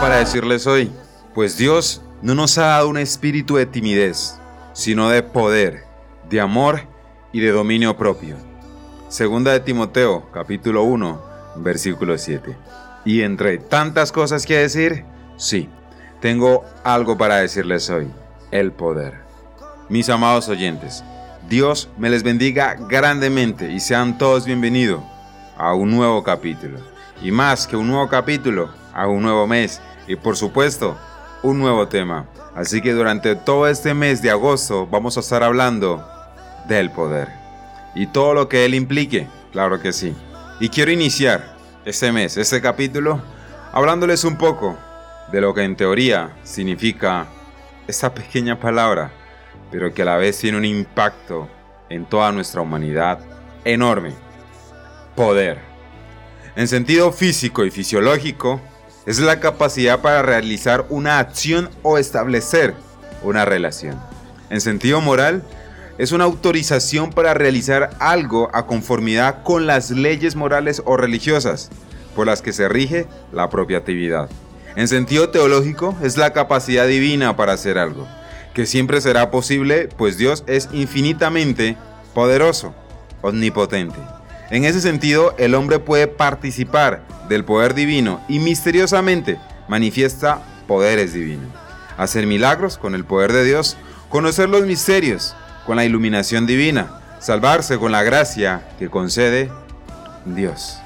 Para decirles hoy, pues Dios no nos ha dado un espíritu de timidez, sino de poder, de amor y de dominio propio. Segunda de Timoteo, capítulo 1, versículo 7. Y entre tantas cosas que decir, sí, tengo algo para decirles hoy, el poder. Mis amados oyentes, Dios me les bendiga grandemente y sean todos bienvenidos a un nuevo capítulo. Y más que un nuevo capítulo, a un nuevo mes y por supuesto un nuevo tema. Así que durante todo este mes de agosto vamos a estar hablando del poder y todo lo que él implique, claro que sí. Y quiero iniciar este mes, este capítulo, hablándoles un poco de lo que en teoría significa esta pequeña palabra, pero que a la vez tiene un impacto en toda nuestra humanidad enorme. Poder. En sentido físico y fisiológico, es la capacidad para realizar una acción o establecer una relación. En sentido moral, es una autorización para realizar algo a conformidad con las leyes morales o religiosas por las que se rige la propia actividad. En sentido teológico, es la capacidad divina para hacer algo, que siempre será posible, pues Dios es infinitamente poderoso, omnipotente. En ese sentido, el hombre puede participar del poder divino y misteriosamente manifiesta poderes divinos. Hacer milagros con el poder de Dios, conocer los misterios con la iluminación divina, salvarse con la gracia que concede Dios.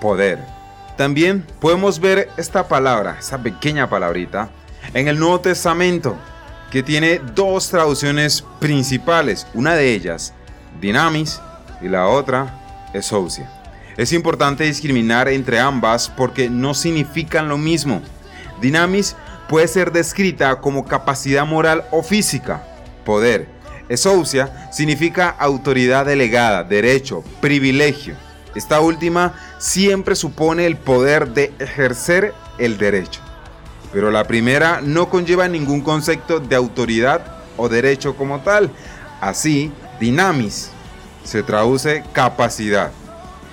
Poder. También podemos ver esta palabra, esta pequeña palabrita, en el Nuevo Testamento, que tiene dos traducciones principales. Una de ellas, dinamis, y la otra, esousia. Es importante discriminar entre ambas porque no significan lo mismo. Dinamis puede ser descrita como capacidad moral o física, poder, Esousia significa autoridad delegada, derecho, privilegio. Esta última siempre supone el poder de ejercer el derecho. Pero la primera no conlleva ningún concepto de autoridad o derecho como tal. Así, dinamis se traduce capacidad,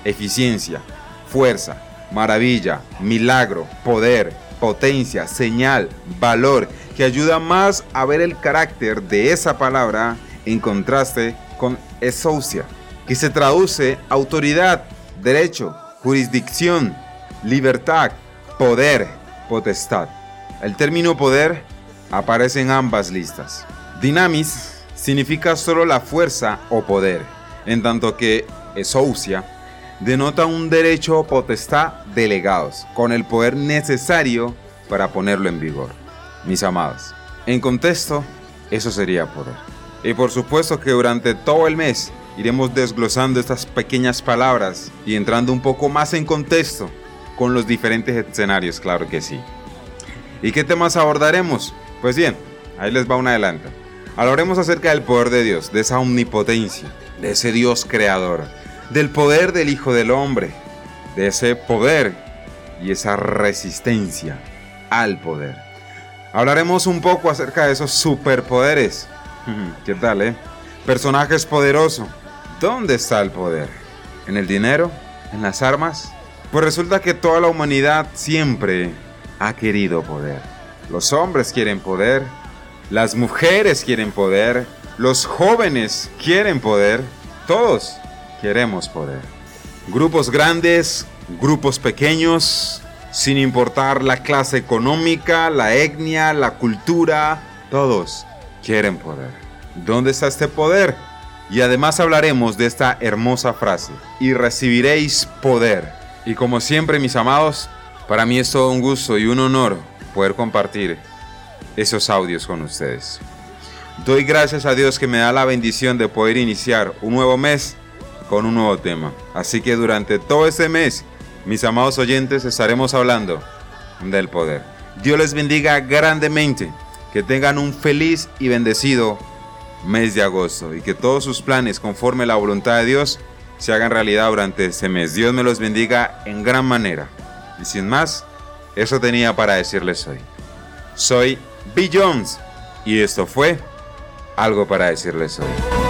eficiencia, fuerza, maravilla, milagro, poder, potencia, señal, valor, que ayuda más a ver el carácter de esa palabra en contraste con esousia, que se traduce autoridad, derecho, jurisdicción, libertad, poder, potestad. El término poder aparece en ambas listas. Dinamis significa solo la fuerza o poder, en tanto que esousia denota un derecho o potestad delegados, con el poder necesario para ponerlo en vigor. Mis amados, en contexto, eso sería poder. Y por supuesto que durante todo el mes iremos desglosando estas pequeñas palabras y entrando un poco más en contexto con los diferentes escenarios, claro que sí. ¿Y qué temas abordaremos? Pues bien, ahí les va un adelanto. Hablaremos acerca del poder de Dios, de esa omnipotencia, de ese Dios creador, del poder del Hijo del Hombre, de ese poder y esa resistencia al poder. Hablaremos un poco acerca de esos superpoderes ¿Qué tal, eh? Personajes poderosos. ¿Dónde está el poder? ¿En el dinero? ¿En las armas? Pues resulta que toda la humanidad siempre ha querido poder. Los hombres quieren poder, las mujeres quieren poder, los jóvenes quieren poder, todos queremos poder. Grupos grandes, grupos pequeños, sin importar la clase económica, la etnia, la cultura, todos quieren poder. ¿Dónde está este poder? Y además hablaremos de esta hermosa frase, y recibiréis poder. Y como siempre, mis amados, para mí es todo un gusto y un honor poder compartir esos audios con ustedes. Doy gracias a Dios que me da la bendición de poder iniciar un nuevo mes con un nuevo tema. Así que durante todo este mes, mis amados oyentes, estaremos hablando del poder. Dios les bendiga grandemente. Que tengan un feliz y bendecido mes de agosto y que todos sus planes conforme la voluntad de Dios se hagan realidad durante este mes. Dios me los bendiga en gran manera. Y sin más, eso tenía para decirles hoy. Soy B. Jones y esto fue algo para decirles hoy.